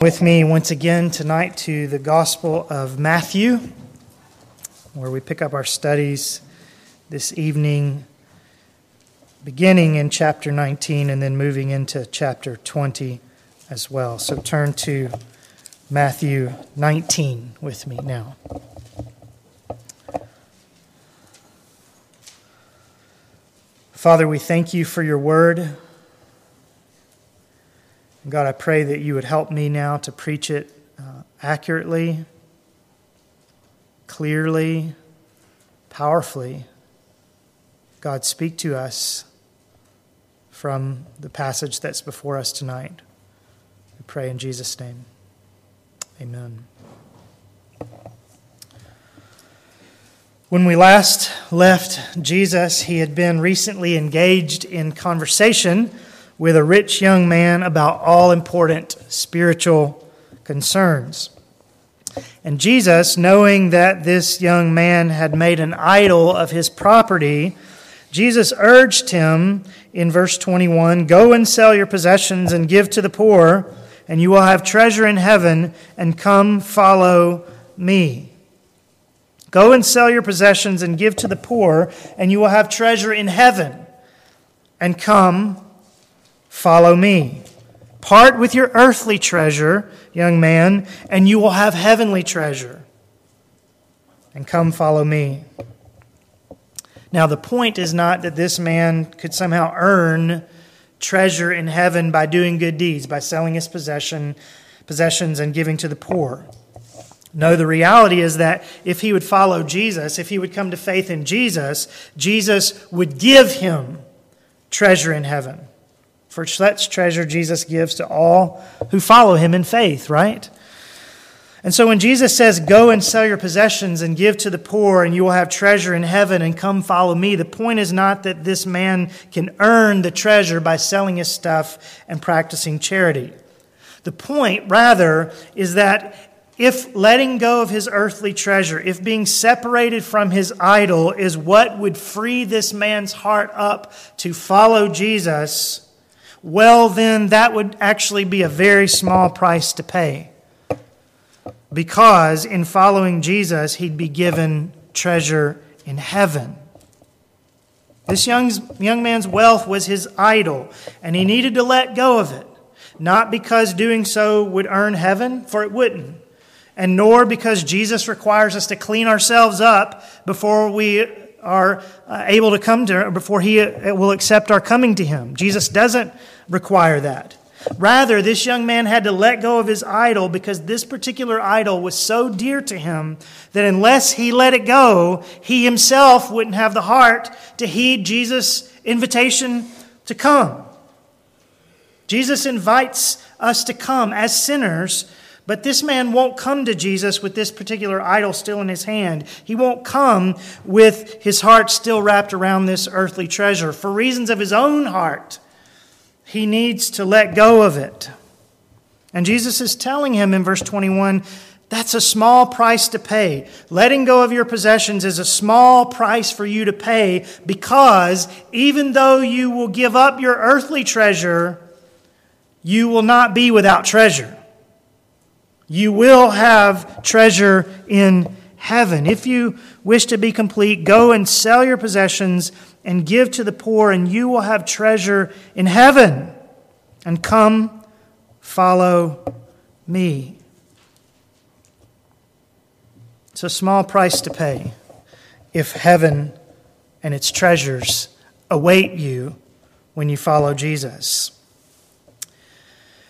with me once again tonight to the Gospel of Matthew, where we pick up our studies this evening, beginning in chapter 19 and then moving into chapter 20 as well. So turn to Matthew 19 with me now. Father, we thank you for your word. God, I pray that you would help me now to preach it uh, accurately, clearly, powerfully. God, speak to us from the passage that's before us tonight. We pray in Jesus' name. Amen. When we last left Jesus, he had been recently engaged in conversation with a rich young man about all important spiritual concerns. And Jesus, knowing that this young man had made an idol of his property, Jesus urged him in verse 21 Go and sell your possessions and give to the poor, and you will have treasure in heaven, and come follow me. Go and sell your possessions and give to the poor, and you will have treasure in heaven, and come Follow me. Part with your earthly treasure, young man, and you will have heavenly treasure. And come follow me. Now, the point is not that this man could somehow earn treasure in heaven by doing good deeds, by selling his possession, possessions and giving to the poor. No, the reality is that if he would follow Jesus, if he would come to faith in Jesus, Jesus would give him treasure in heaven. For such treasure Jesus gives to all who follow him in faith, right? And so when Jesus says, Go and sell your possessions and give to the poor, and you will have treasure in heaven, and come follow me, the point is not that this man can earn the treasure by selling his stuff and practicing charity. The point, rather, is that if letting go of his earthly treasure, if being separated from his idol is what would free this man's heart up to follow Jesus, well, then that would actually be a very small price to pay. Because in following Jesus, he'd be given treasure in heaven. This young, young man's wealth was his idol, and he needed to let go of it. Not because doing so would earn heaven, for it wouldn't, and nor because Jesus requires us to clean ourselves up before we are uh, able to come to before he uh, will accept our coming to him. Jesus doesn't require that. Rather, this young man had to let go of his idol because this particular idol was so dear to him that unless he let it go, he himself wouldn't have the heart to heed Jesus' invitation to come. Jesus invites us to come as sinners but this man won't come to Jesus with this particular idol still in his hand. He won't come with his heart still wrapped around this earthly treasure. For reasons of his own heart, he needs to let go of it. And Jesus is telling him in verse 21 that's a small price to pay. Letting go of your possessions is a small price for you to pay because even though you will give up your earthly treasure, you will not be without treasure you will have treasure in heaven. If you wish to be complete, go and sell your possessions and give to the poor, and you will have treasure in heaven. And come, follow me. It's a small price to pay if heaven and its treasures await you when you follow Jesus.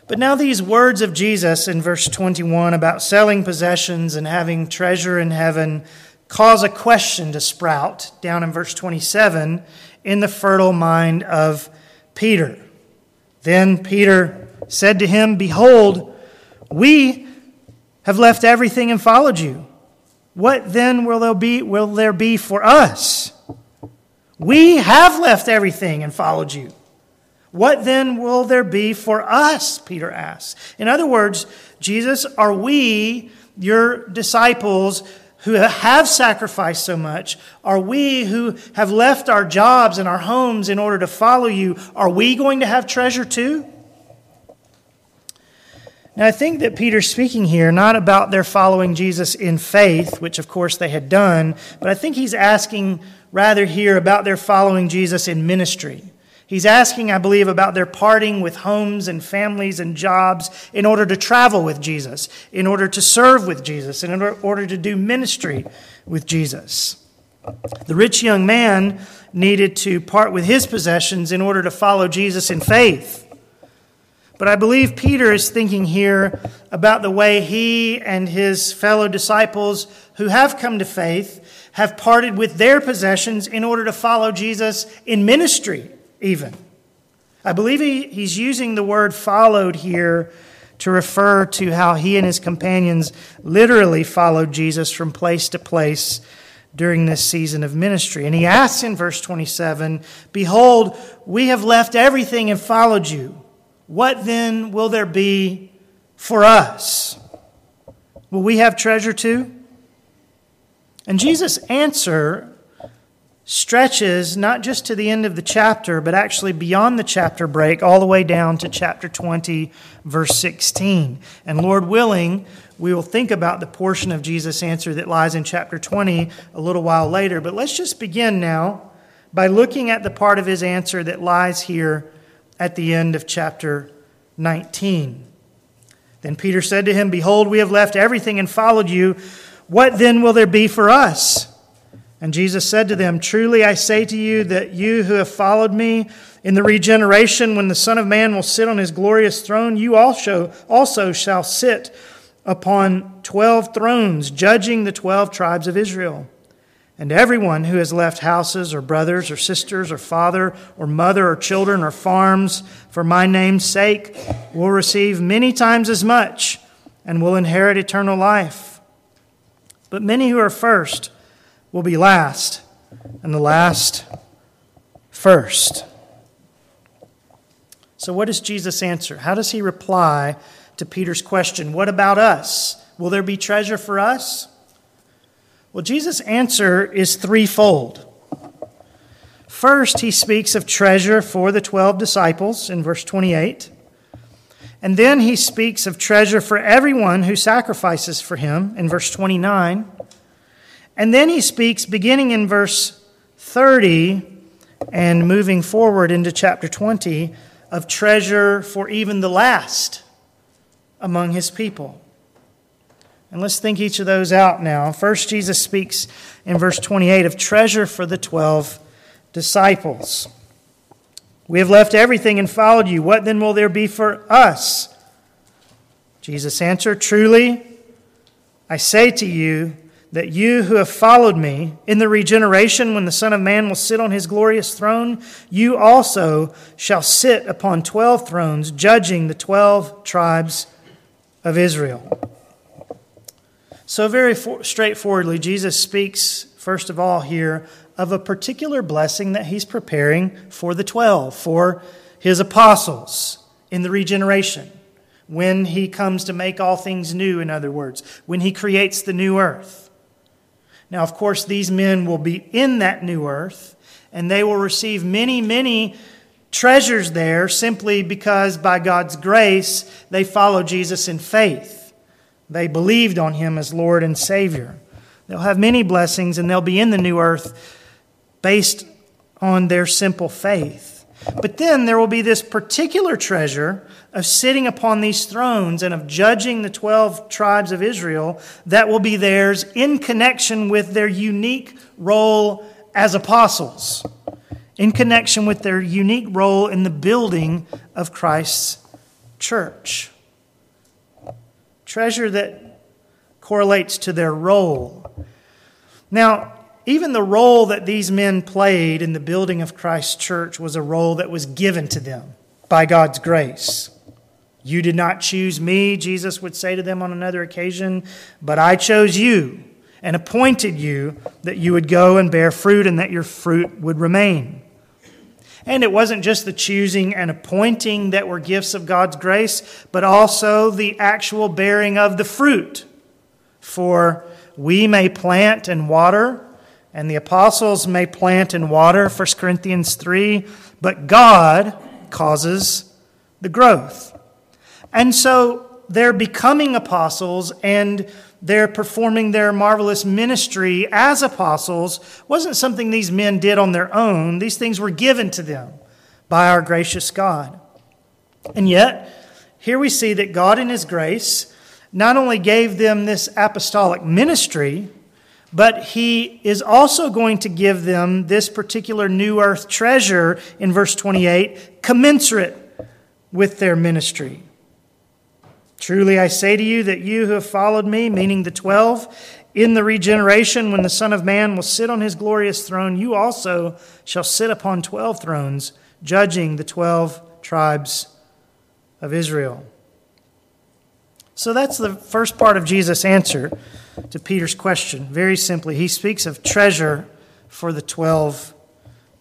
But now, these words of Jesus in verse 21 about selling possessions and having treasure in heaven cause a question to sprout down in verse 27 in the fertile mind of Peter. Then Peter said to him, Behold, we have left everything and followed you. What then will there be, will there be for us? We have left everything and followed you. What then will there be for us? Peter asks. In other words, Jesus, are we, your disciples, who have sacrificed so much, are we who have left our jobs and our homes in order to follow you, are we going to have treasure too? Now, I think that Peter's speaking here not about their following Jesus in faith, which of course they had done, but I think he's asking rather here about their following Jesus in ministry. He's asking, I believe, about their parting with homes and families and jobs in order to travel with Jesus, in order to serve with Jesus, in order to do ministry with Jesus. The rich young man needed to part with his possessions in order to follow Jesus in faith. But I believe Peter is thinking here about the way he and his fellow disciples who have come to faith have parted with their possessions in order to follow Jesus in ministry, even. I believe he, he's using the word followed here to refer to how he and his companions literally followed Jesus from place to place during this season of ministry. And he asks in verse 27 Behold, we have left everything and followed you. What then will there be for us? Will we have treasure too? And Jesus' answer stretches not just to the end of the chapter, but actually beyond the chapter break, all the way down to chapter 20, verse 16. And Lord willing, we will think about the portion of Jesus' answer that lies in chapter 20 a little while later. But let's just begin now by looking at the part of his answer that lies here at the end of chapter 19. Then Peter said to him, Behold, we have left everything and followed you. What then will there be for us? And Jesus said to them, Truly I say to you that you who have followed me in the regeneration, when the Son of Man will sit on his glorious throne, you also, also shall sit upon twelve thrones, judging the twelve tribes of Israel. And everyone who has left houses or brothers or sisters or father or mother or children or farms for my name's sake will receive many times as much and will inherit eternal life. But many who are first will be last, and the last first. So, what does Jesus answer? How does he reply to Peter's question, What about us? Will there be treasure for us? Well, Jesus' answer is threefold. First, he speaks of treasure for the 12 disciples in verse 28. And then he speaks of treasure for everyone who sacrifices for him in verse 29. And then he speaks, beginning in verse 30 and moving forward into chapter 20, of treasure for even the last among his people. And let's think each of those out now. First, Jesus speaks in verse 28 of treasure for the 12 disciples. We have left everything and followed you. What then will there be for us? Jesus answered, Truly, I say to you that you who have followed me in the regeneration when the Son of Man will sit on his glorious throne, you also shall sit upon 12 thrones, judging the 12 tribes of Israel. So, very for, straightforwardly, Jesus speaks, first of all, here of a particular blessing that he's preparing for the 12, for his apostles in the regeneration. When he comes to make all things new, in other words, when he creates the new earth. Now, of course, these men will be in that new earth, and they will receive many, many treasures there simply because by God's grace they follow Jesus in faith. They believed on him as Lord and Savior. They'll have many blessings and they'll be in the new earth based on their simple faith. But then there will be this particular treasure of sitting upon these thrones and of judging the 12 tribes of Israel that will be theirs in connection with their unique role as apostles, in connection with their unique role in the building of Christ's church treasure that correlates to their role. Now, even the role that these men played in the building of Christ's church was a role that was given to them by God's grace. You did not choose me, Jesus would say to them on another occasion, but I chose you and appointed you that you would go and bear fruit and that your fruit would remain. And it wasn't just the choosing and appointing that were gifts of God's grace, but also the actual bearing of the fruit. For we may plant and water, and the apostles may plant and water, 1 Corinthians 3, but God causes the growth. And so they're becoming apostles and they're performing their marvelous ministry as apostles wasn't something these men did on their own. These things were given to them by our gracious God. And yet, here we see that God, in His grace, not only gave them this apostolic ministry, but He is also going to give them this particular new earth treasure in verse 28, commensurate with their ministry. Truly I say to you that you who have followed me, meaning the twelve, in the regeneration, when the Son of Man will sit on his glorious throne, you also shall sit upon twelve thrones, judging the twelve tribes of Israel. So that's the first part of Jesus' answer to Peter's question. Very simply, he speaks of treasure for the twelve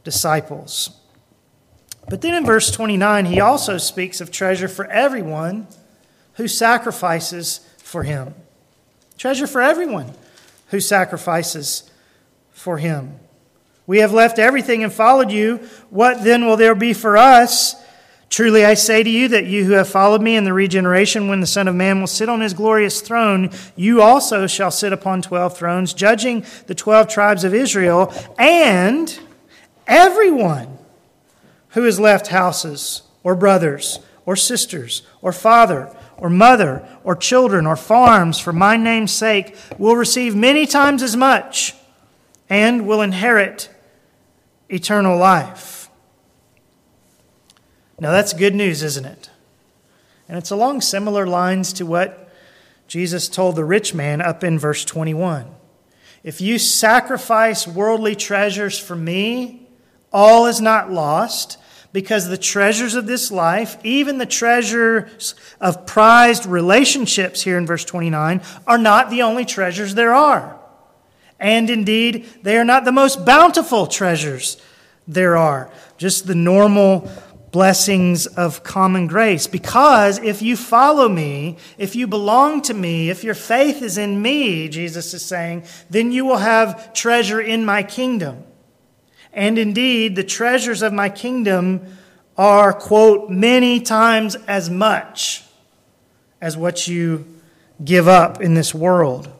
disciples. But then in verse 29, he also speaks of treasure for everyone who sacrifices for him. Treasure for everyone who sacrifices for him. We have left everything and followed you. What then will there be for us? Truly I say to you that you who have followed me in the regeneration, when the Son of Man will sit on his glorious throne, you also shall sit upon twelve thrones, judging the twelve tribes of Israel, and everyone who has left houses, or brothers, or sisters, or father, or mother or children or farms for my name's sake will receive many times as much and will inherit eternal life. Now, that's good news, isn't it? And it's along similar lines to what Jesus told the rich man up in verse 21. If you sacrifice worldly treasures for me, all is not lost because the treasures of this life, even the treasures of prized relationships here in verse 29, are not the only treasures there are. And indeed, they are not the most bountiful treasures there are, just the normal blessings of common grace. Because if you follow me, if you belong to me, if your faith is in me, Jesus is saying, then you will have treasure in my kingdom. And indeed, the treasures of my kingdom are, quote, many times as much as what you give up in this world.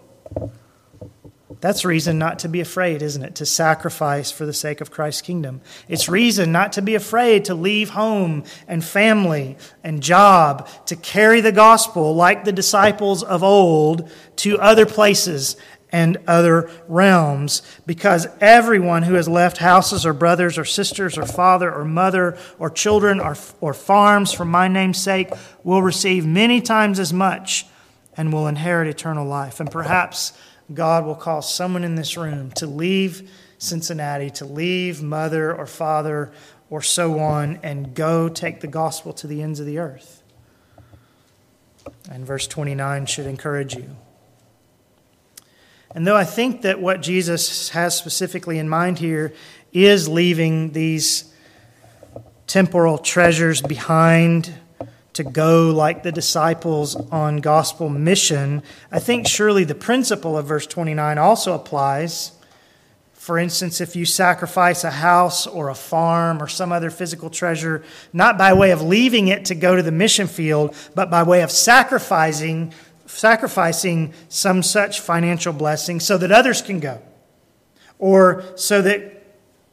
That's reason not to be afraid, isn't it? To sacrifice for the sake of Christ's kingdom. It's reason not to be afraid to leave home and family and job, to carry the gospel like the disciples of old to other places and other realms, because everyone who has left houses or brothers or sisters or father or mother or children or, or farms for my name's sake will receive many times as much and will inherit eternal life. And perhaps God will call someone in this room to leave Cincinnati, to leave mother or father or so on, and go take the gospel to the ends of the earth. And verse 29 should encourage you. And though I think that what Jesus has specifically in mind here is leaving these temporal treasures behind to go like the disciples on gospel mission, I think surely the principle of verse 29 also applies. For instance, if you sacrifice a house or a farm or some other physical treasure, not by way of leaving it to go to the mission field, but by way of sacrificing sacrificing some such financial blessing so that others can go, or so that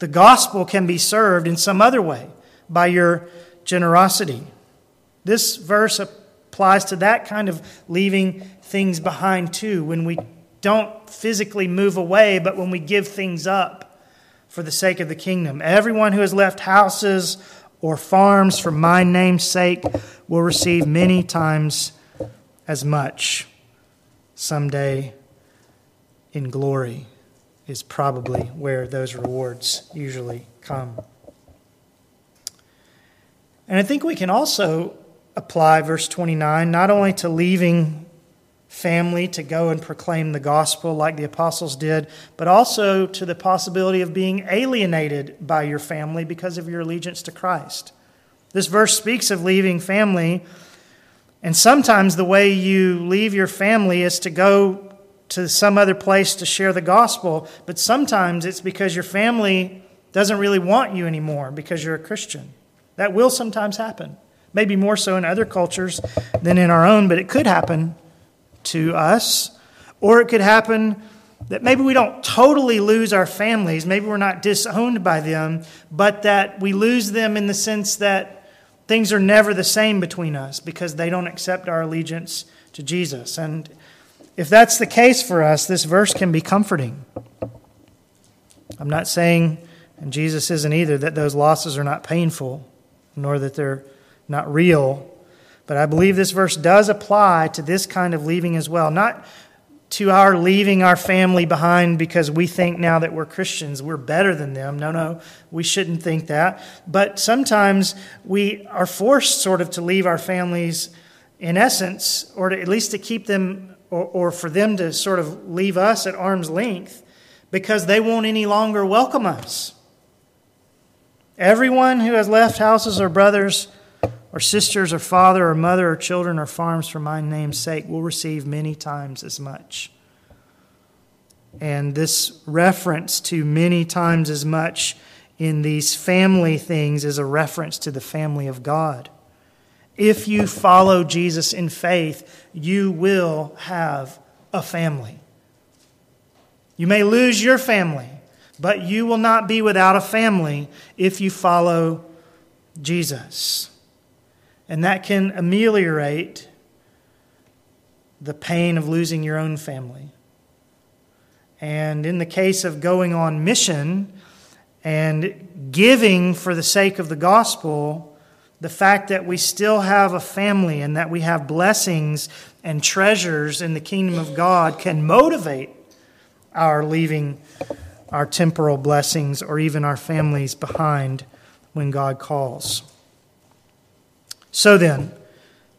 the gospel can be served in some other way by your generosity. This verse applies to that kind of leaving things behind too, when we don't physically move away, but when we give things up for the sake of the kingdom. Everyone who has left houses or farms for my name's sake will receive many times as much someday in glory is probably where those rewards usually come. And I think we can also apply verse 29 not only to leaving family to go and proclaim the gospel like the apostles did, but also to the possibility of being alienated by your family because of your allegiance to Christ. This verse speaks of leaving family and sometimes the way you leave your family is to go to some other place to share the gospel, but sometimes it's because your family doesn't really want you anymore because you're a Christian. That will sometimes happen. maybe more so in other cultures than in our own, but it could happen to us. Or it could happen that maybe we don't totally lose our families, maybe we're not disowned by them, but that we lose them in the sense that things are never the same between us because they don't accept our allegiance to Jesus. And if that's the case for us, this verse can be comforting. I'm not saying, and Jesus isn't either, that those losses are not painful, nor that they're not real. But I believe this verse does apply to this kind of leaving as well. Not to our leaving our family behind because we think now that we're Christians, we're better than them. No, no, we shouldn't think that. But sometimes we are forced sort of to leave our families in essence, or to, at least to keep them, or, or for them to sort of leave us at arm's length because they won't any longer welcome us. Everyone who has left houses or brothers or sisters or father or mother or children or farms for my name's sake will receive many times as much. And this reference to many times as much in these family things is a reference to the family of God. If you follow Jesus in faith, you will have a family. You may lose your family, but you will not be without a family if you follow Jesus. And that can ameliorate the pain of losing your own family. And in the case of going on mission and giving for the sake of the gospel, the fact that we still have a family and that we have blessings and treasures in the kingdom of God can motivate our leaving our temporal blessings or even our families behind when God calls. So then,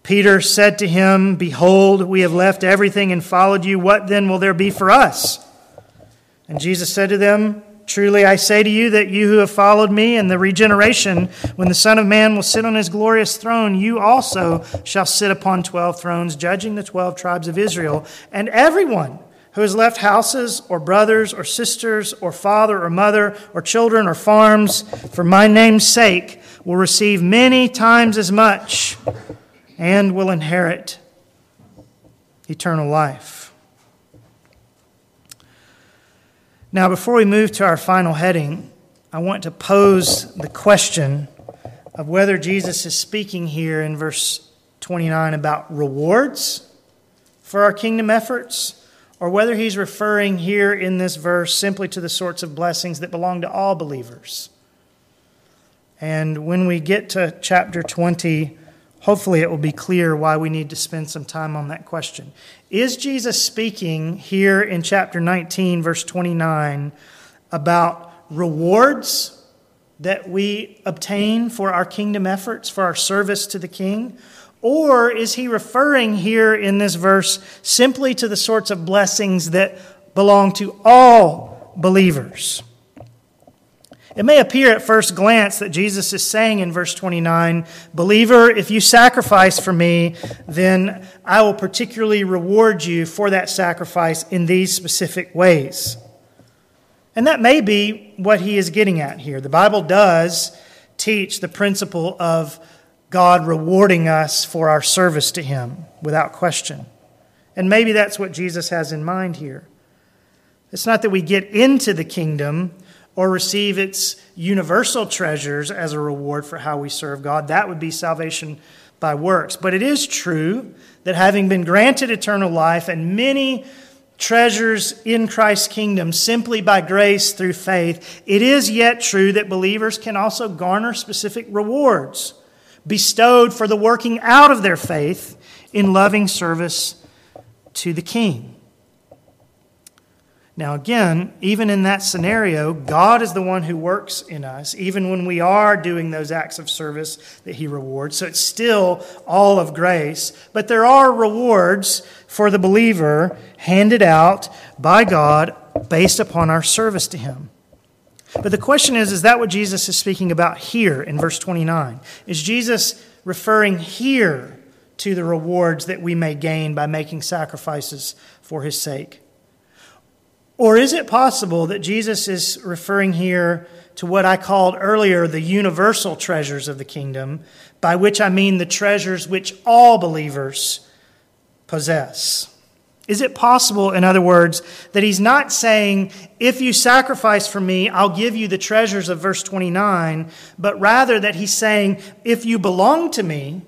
Peter said to him, Behold, we have left everything and followed you. What then will there be for us? And Jesus said to them, Truly I say to you that you who have followed me in the regeneration, when the Son of Man will sit on his glorious throne, you also shall sit upon twelve thrones, judging the twelve tribes of Israel. And everyone who has left houses or brothers or sisters or father or mother or children or farms for my name's sake will receive many times as much and will inherit eternal life. Now, before we move to our final heading, I want to pose the question of whether Jesus is speaking here in verse 29 about rewards for our kingdom efforts or whether he's referring here in this verse simply to the sorts of blessings that belong to all believers. And when we get to chapter 20, hopefully it will be clear why we need to spend some time on that question. Is Jesus speaking here in chapter 19, verse 29, about rewards that we obtain for our kingdom efforts, for our service to the king? Or is he referring here in this verse simply to the sorts of blessings that belong to all believers? It may appear at first glance that Jesus is saying in verse 29, Believer, if you sacrifice for me, then I will particularly reward you for that sacrifice in these specific ways. And that may be what he is getting at here. The Bible does teach the principle of God rewarding us for our service to Him without question. And maybe that's what Jesus has in mind here. It's not that we get into the kingdom or receive its universal treasures as a reward for how we serve God. That would be salvation by works. But it is true that having been granted eternal life and many treasures in Christ's kingdom simply by grace through faith, it is yet true that believers can also garner specific rewards bestowed for the working out of their faith in loving service to the king. Now, again, even in that scenario, God is the one who works in us, even when we are doing those acts of service that He rewards. So it's still all of grace. But there are rewards for the believer handed out by God based upon our service to Him. But the question is is that what Jesus is speaking about here in verse 29? Is Jesus referring here to the rewards that we may gain by making sacrifices for his sake? Or is it possible that Jesus is referring here to what I called earlier the universal treasures of the kingdom, by which I mean the treasures which all believers possess? Is it possible, in other words, that he's not saying, if you sacrifice for me, I'll give you the treasures of verse 29, but rather that he's saying, if you belong to me,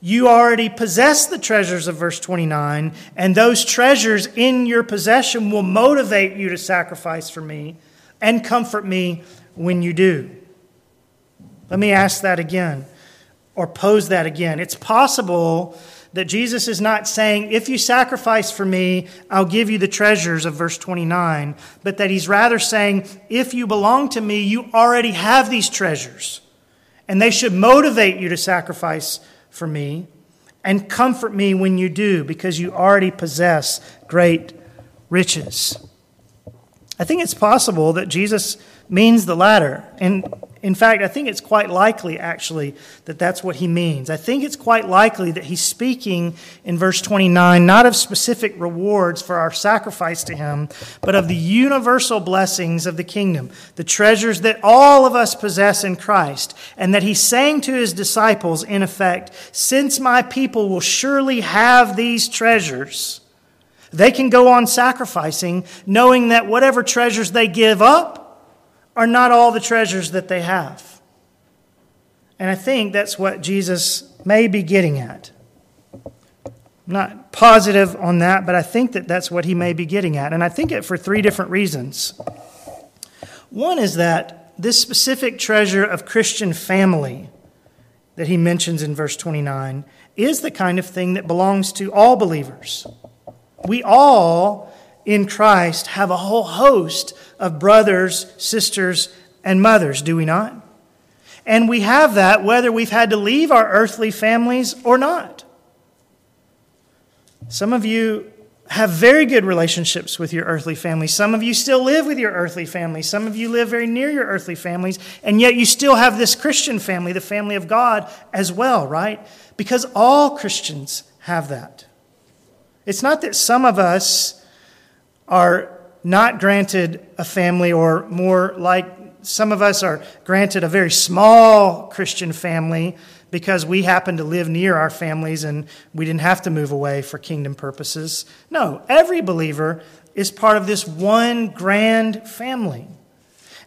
you already possess the treasures of verse 29, and those treasures in your possession will motivate you to sacrifice for me and comfort me when you do. Let me ask that again, or pose that again. It's possible that Jesus is not saying, if you sacrifice for me, I'll give you the treasures of verse 29, but that he's rather saying, if you belong to me, you already have these treasures, and they should motivate you to sacrifice for me and comfort me when you do, because you already possess great riches. I think it's possible that Jesus means the latter. And in fact, I think it's quite likely, actually, that that's what he means. I think it's quite likely that he's speaking in verse 29 not of specific rewards for our sacrifice to him, but of the universal blessings of the kingdom, the treasures that all of us possess in Christ. And that he's saying to his disciples, in effect, since my people will surely have these treasures, they can go on sacrificing, knowing that whatever treasures they give up, are not all the treasures that they have. And I think that's what Jesus may be getting at. I'm not positive on that, but I think that that's what he may be getting at. And I think it for three different reasons. One is that this specific treasure of Christian family that he mentions in verse 29 is the kind of thing that belongs to all believers. We all in Christ have a whole host of brothers, sisters, and mothers, do we not? And we have that whether we've had to leave our earthly families or not. Some of you have very good relationships with your earthly families. Some of you still live with your earthly families. Some of you live very near your earthly families, and yet you still have this Christian family, the family of God, as well, right? Because all Christians have that. It's not that some of us are not granted a family, or more like some of us are granted a very small Christian family because we happen to live near our families and we didn't have to move away for kingdom purposes. No, every believer is part of this one grand family.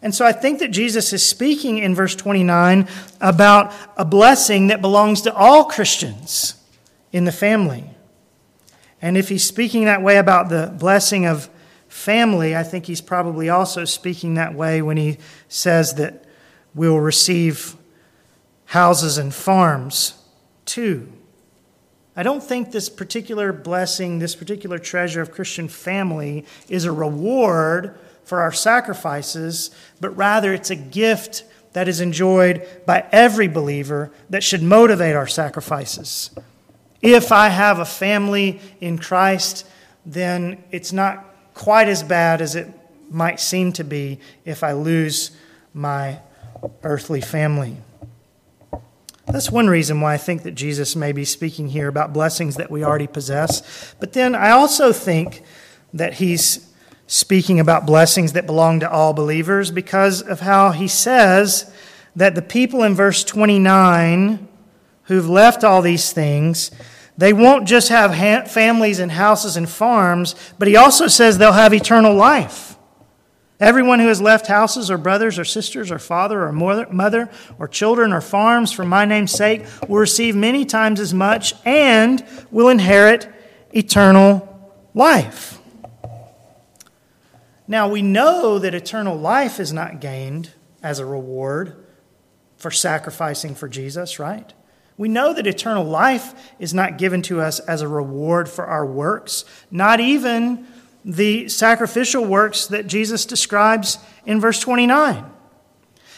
And so I think that Jesus is speaking in verse 29 about a blessing that belongs to all Christians in the family. And if he's speaking that way about the blessing of family, I think he's probably also speaking that way when he says that we'll receive houses and farms too. I don't think this particular blessing, this particular treasure of Christian family is a reward for our sacrifices, but rather it's a gift that is enjoyed by every believer that should motivate our sacrifices. If I have a family in Christ, then it's not quite as bad as it might seem to be if I lose my earthly family. That's one reason why I think that Jesus may be speaking here about blessings that we already possess. But then I also think that he's speaking about blessings that belong to all believers because of how he says that the people in verse 29 who've left all these things they won't just have ha- families and houses and farms, but he also says they'll have eternal life. Everyone who has left houses or brothers or sisters or father or mother or children or farms for my name's sake will receive many times as much and will inherit eternal life. Now, we know that eternal life is not gained as a reward for sacrificing for Jesus, right? We know that eternal life is not given to us as a reward for our works, not even the sacrificial works that Jesus describes in verse 29.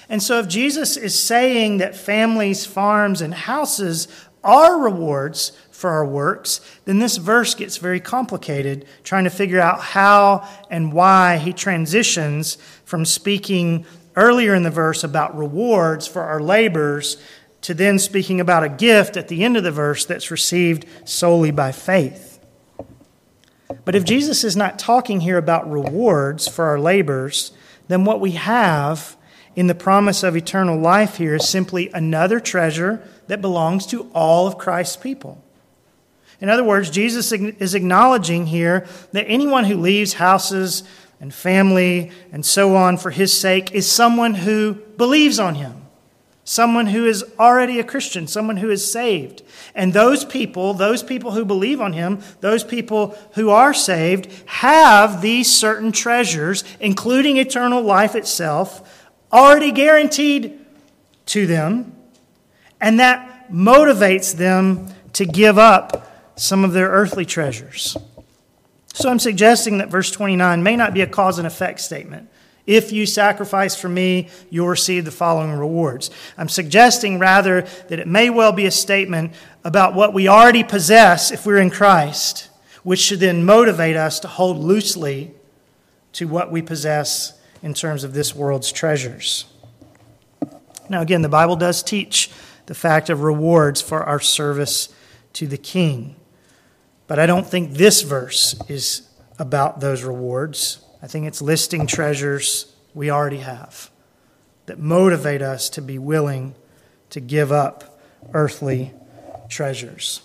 And so, if Jesus is saying that families, farms, and houses are rewards for our works, then this verse gets very complicated, trying to figure out how and why he transitions from speaking earlier in the verse about rewards for our labors to then speaking about a gift at the end of the verse that's received solely by faith. But if Jesus is not talking here about rewards for our labors, then what we have in the promise of eternal life here is simply another treasure that belongs to all of Christ's people. In other words, Jesus is acknowledging here that anyone who leaves houses and family and so on for his sake is someone who believes on him, someone who is already a Christian, someone who is saved. And those people, those people who believe on him, those people who are saved, have these certain treasures, including eternal life itself, already guaranteed to them. And that motivates them to give up some of their earthly treasures. So I'm suggesting that verse 29 may not be a cause and effect statement. If you sacrifice for me, you'll receive the following rewards. I'm suggesting rather that it may well be a statement about what we already possess if we're in Christ, which should then motivate us to hold loosely to what we possess in terms of this world's treasures. Now, again, the Bible does teach the fact of rewards for our service to the King. But I don't think this verse is about those rewards. I think it's listing treasures we already have that motivate us to be willing to give up earthly treasures.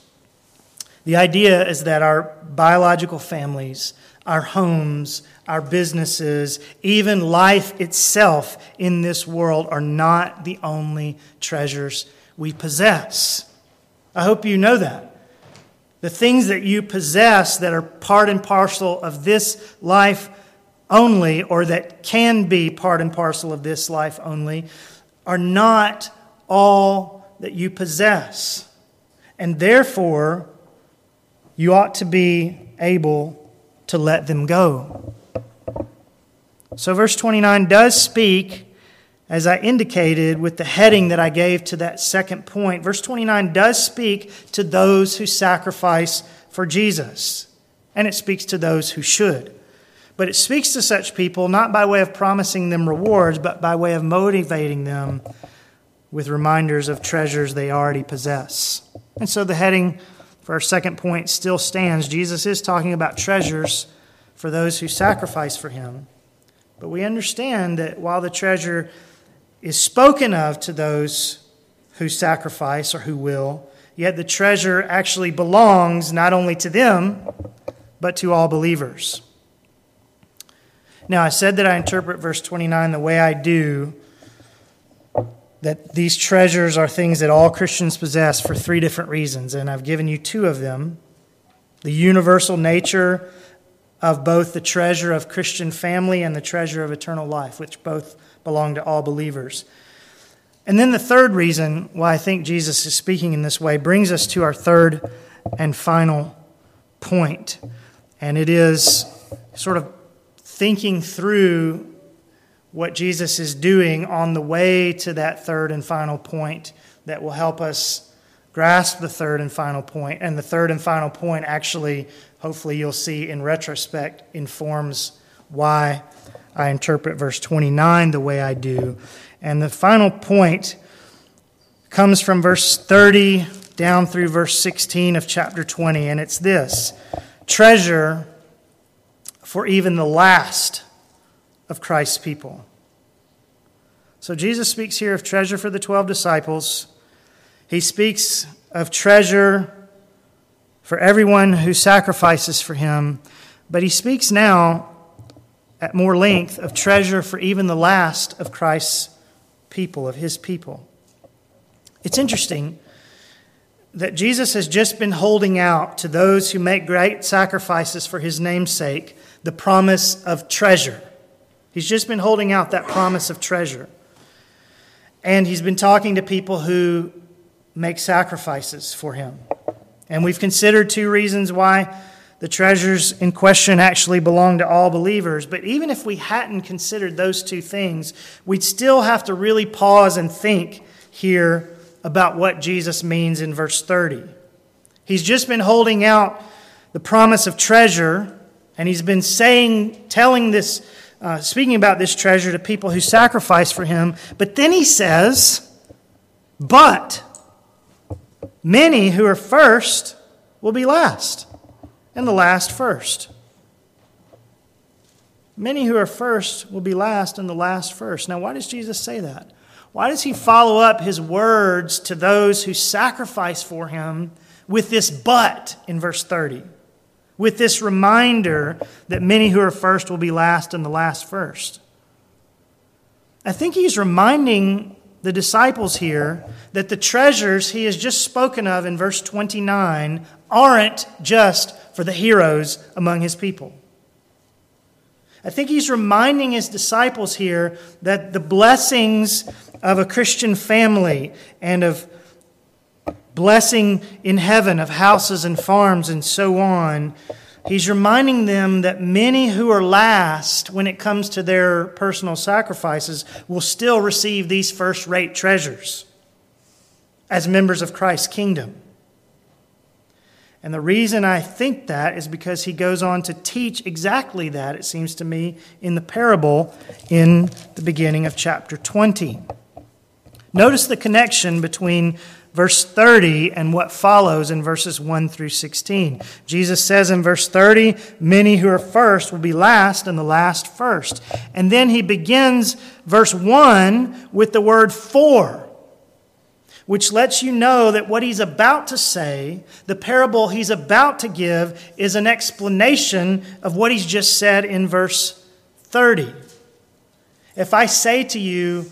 The idea is that our biological families, our homes, our businesses, even life itself in this world are not the only treasures we possess. I hope you know that. The things that you possess that are part and parcel of this life only, or that can be part and parcel of this life only, are not all that you possess. And therefore, you ought to be able to let them go. So, verse 29 does speak as I indicated with the heading that I gave to that second point, verse 29 does speak to those who sacrifice for Jesus, and it speaks to those who should. But it speaks to such people not by way of promising them rewards, but by way of motivating them with reminders of treasures they already possess. And so the heading for our second point still stands. Jesus is talking about treasures for those who sacrifice for him. But we understand that while the treasure is spoken of to those who sacrifice or who will, yet the treasure actually belongs not only to them, but to all believers. Now, I said that I interpret verse 29 the way I do, that these treasures are things that all Christians possess for three different reasons, and I've given you two of them the universal nature of both the treasure of Christian family and the treasure of eternal life, which both belong to all believers. And then the third reason why I think Jesus is speaking in this way brings us to our third and final. And it is sort of thinking through what Jesus is doing on the way to that third and final point that will help us grasp the third and final point. And the third and final point, actually, hopefully, you'll see in retrospect, informs why I interpret verse 29 the way I do. And the final point comes from verse 30 down through verse 16 of chapter 20, and it's this treasure for even the last of Christ's people. So Jesus speaks here of treasure for the 12 disciples. He speaks of treasure for everyone who sacrifices for him. But he speaks now at more length of treasure for even the last of Christ's people, of his people. It's interesting that Jesus has just been holding out to those who make great sacrifices for his name's sake the promise of treasure. He's just been holding out that promise of treasure. And he's been talking to people who make sacrifices for him. And we've considered two reasons why the treasures in question actually belong to all believers. But even if we hadn't considered those two things, we'd still have to really pause and think here about what Jesus means in verse 30. He's just been holding out the promise of treasure, and he's been saying, telling this, uh, speaking about this treasure to people who sacrifice for him. But then he says, But many who are first will be last and the last first. Many who are first will be last, and the last first. Now, why does Jesus say that? Why does he follow up his words to those who sacrifice for him with this but in verse 30? With this reminder that many who are first will be last, and the last first. I think he's reminding the disciples here that the treasures he has just spoken of in verse 29 aren't just for the heroes among his people. I think he's reminding his disciples here that the blessings of a Christian family and of blessing in heaven of houses and farms and so on, he's reminding them that many who are last when it comes to their personal sacrifices will still receive these first rate treasures as members of Christ's kingdom. And the reason I think that is because he goes on to teach exactly that, it seems to me, in the parable in the beginning of chapter 20. Notice the connection between verse 30 and what follows in verses 1 through 16. Jesus says in verse 30, Many who are first will be last, and the last first. And then he begins verse 1 with the word for which lets you know that what he's about to say, the parable he's about to give, is an explanation of what he's just said in verse 30. If I say to you,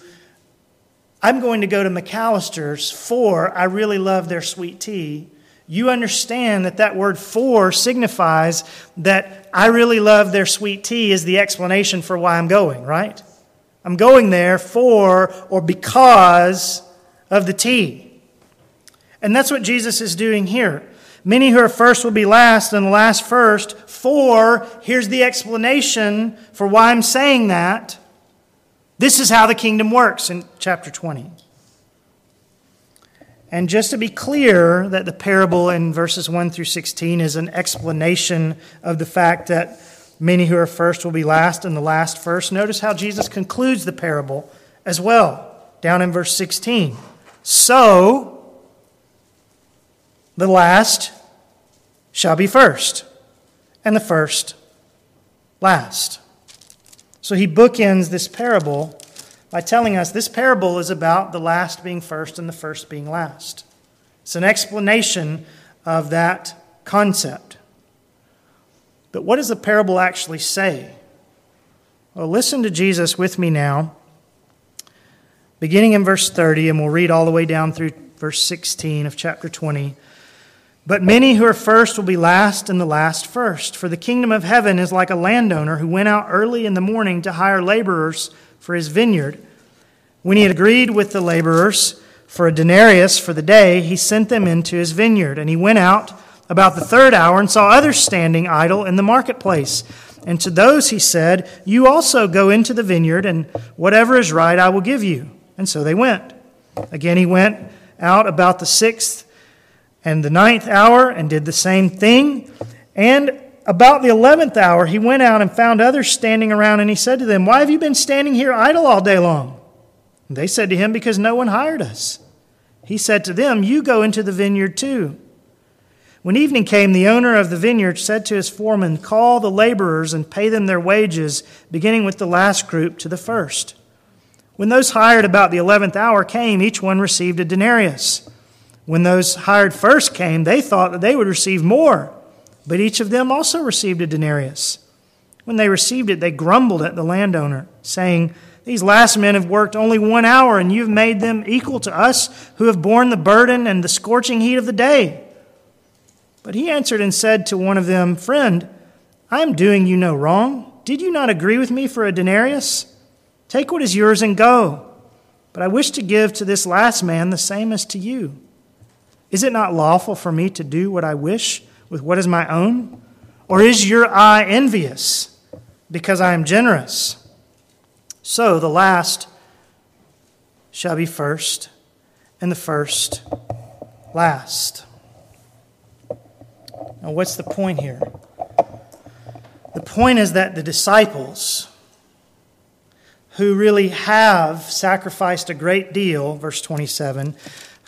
I'm going to go to McAlister's for I really love their sweet tea, you understand that that word for signifies that I really love their sweet tea is the explanation for why I'm going, right? I'm going there for or because of the tea. And that's what Jesus is doing here. Many who are first will be last, and the last first. For, here's the explanation for why I'm saying that. This is how the kingdom works in chapter 20. And just to be clear that the parable in verses 1 through 16 is an explanation of the fact that many who are first will be last and the last first, notice how Jesus concludes the parable as well, down in verse 16. So, the last shall be first, and the first last. So he bookends this parable by telling us this parable is about the last being first and the first being last. It's an explanation of that concept. But what does the parable actually say? Well, listen to Jesus with me now beginning in verse 30, and we'll read all the way down through verse 16 of chapter 20. But many who are first will be last, and the last first. For the kingdom of heaven is like a landowner who went out early in the morning to hire laborers for his vineyard. When he had agreed with the laborers for a denarius for the day, he sent them into his vineyard. And he went out about the third hour and saw others standing idle in the marketplace. And to those he said, You also go into the vineyard, and whatever is right I will give you. And so they went. Again, he went out about the sixth and the ninth hour and did the same thing. And about the eleventh hour, he went out and found others standing around, and he said to them, Why have you been standing here idle all day long? And they said to him, Because no one hired us. He said to them, You go into the vineyard too. When evening came, the owner of the vineyard said to his foreman, Call the laborers and pay them their wages, beginning with the last group to the first. When those hired about the eleventh hour came, each one received a denarius. When those hired first came, they thought that they would receive more, but each of them also received a denarius. When they received it, they grumbled at the landowner, saying, These last men have worked only one hour, and you've made them equal to us who have borne the burden and the scorching heat of the day. But he answered and said to one of them, Friend, I am doing you no wrong. Did you not agree with me for a denarius? Take what is yours and go. But I wish to give to this last man the same as to you. Is it not lawful for me to do what I wish with what is my own? Or is your eye envious because I am generous? So the last shall be first, and the first last. Now, what's the point here? The point is that the disciples who really have sacrificed a great deal, verse 27,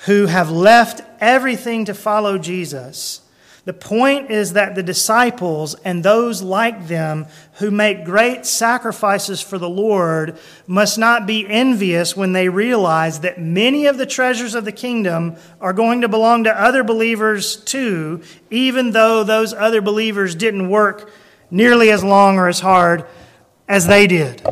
who have left everything to follow Jesus, The point is that the disciples and those like them who make great sacrifices for the Lord must not be envious when they realize that many of the treasures of the kingdom are going to belong to other believers too, even though those other believers didn't work nearly as long or as hard as they did.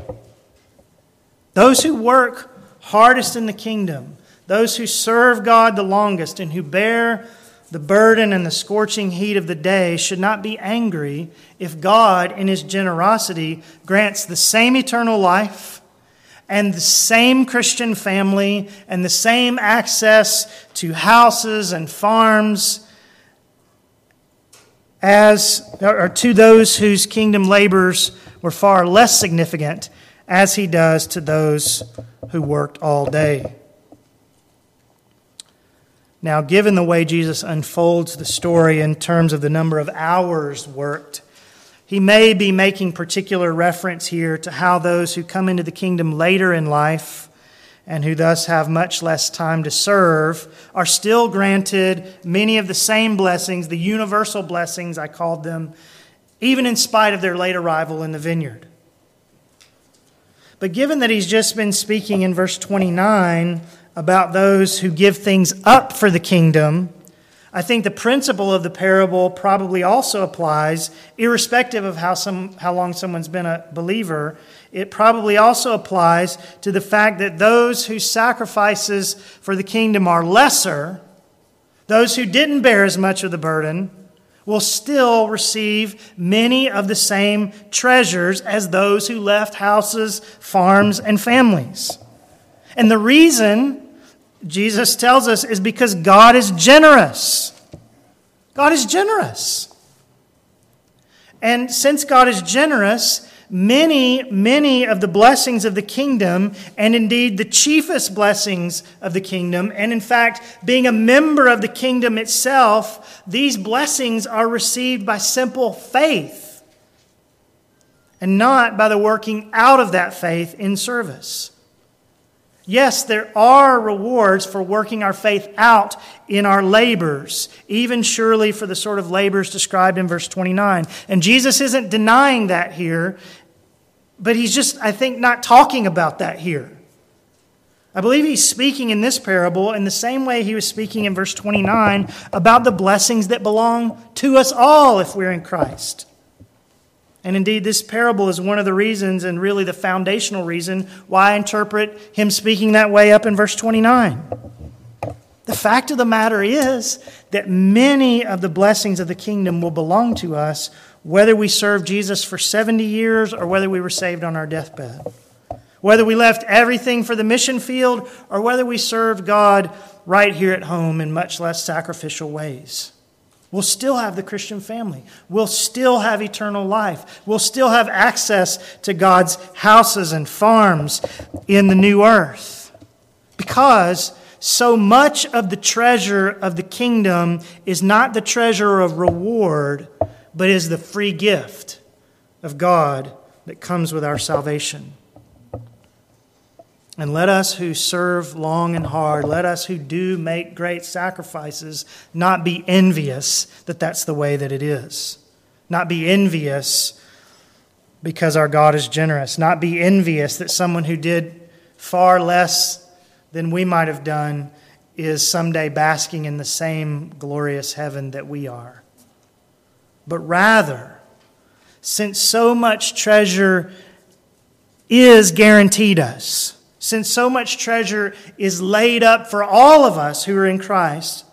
Those who work hardest in the kingdom, those who serve God the longest, and who bear the burden and the scorching heat of the day should not be angry if God, in his generosity, grants the same eternal life and the same Christian family and the same access to houses and farms as or to those whose kingdom labors were far less significant as he does to those who worked all day. Now, given the way Jesus unfolds the story in terms of the number of hours worked, he may be making particular reference here to how those who come into the kingdom later in life and who thus have much less time to serve are still granted many of the same blessings, the universal blessings, I called them, even in spite of their late arrival in the vineyard. But given that he's just been speaking in verse 29 about those who give things up for the kingdom, I think the principle of the parable probably also applies, irrespective of how, some, how long someone's been a believer. It probably also applies to the fact that those whose sacrifices for the kingdom are lesser, those who didn't bear as much of the burden, will still receive many of the same treasures as those who left houses, farms, and families. And the reason Jesus tells us is because God is generous. God is generous. And since God is generous, many, many of the blessings of the kingdom, and indeed the chiefest blessings of the kingdom, and in fact, being a member of the kingdom itself, these blessings are received by simple faith and not by the working out of that faith in service. Yes, there are rewards for working our faith out in our labors, even surely for the sort of labors described in verse 29. And Jesus isn't denying that here, but he's just, I think, not talking about that here. I believe he's speaking in this parable in the same way he was speaking in verse 29 about the blessings that belong to us all if we're in Christ. And indeed, this parable is one of the reasons, and really the foundational reason, why I interpret him speaking that way up in verse 29. The fact of the matter is that many of the blessings of the kingdom will belong to us, whether we serve Jesus for 70 years or whether we were saved on our deathbed. Whether we left everything for the mission field or whether we served God right here at home in much less sacrificial ways. We'll still have the Christian family. We'll still have eternal life. We'll still have access to God's houses and farms in the new earth. Because so much of the treasure of the kingdom is not the treasure of reward, but is the free gift of God that comes with our salvation. And let us who serve long and hard, let us who do make great sacrifices, not be envious that that's the way that it is. Not be envious because our God is generous. Not be envious that someone who did far less than we might have done is someday basking in the same glorious heaven that we are. But rather, since so much treasure is guaranteed us, since so much treasure is laid up for all of us who are in Christ,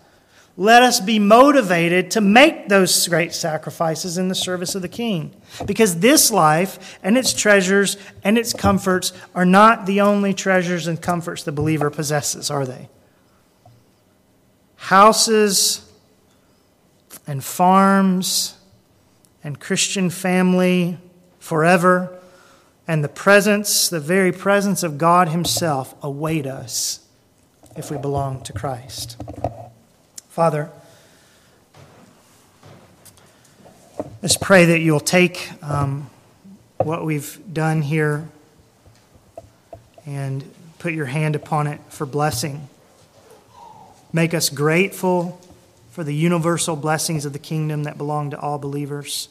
let us be motivated to make those great sacrifices in the service of the King. Because this life and its treasures and its comforts are not the only treasures and comforts the believer possesses, are they? Houses and farms and Christian family forever and the presence, the very presence of God Himself, await us if we belong to Christ. Father, let's pray that you'll take um, what we've done here and put your hand upon it for blessing. Make us grateful for the universal blessings of the kingdom that belong to all believers.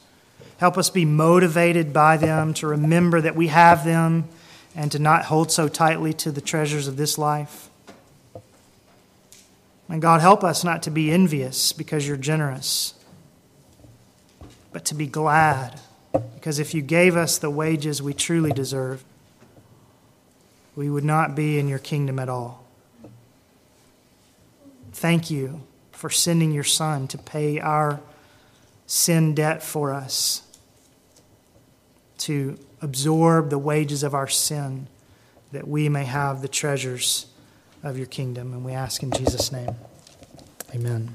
Help us be motivated by them, to remember that we have them, and to not hold so tightly to the treasures of this life. And God, help us not to be envious because you're generous, but to be glad because if you gave us the wages we truly deserve, we would not be in your kingdom at all. Thank you for sending your Son to pay our sin debt for us, to absorb the wages of our sin, that we may have the treasures of your kingdom. And we ask in Jesus' name. Amen.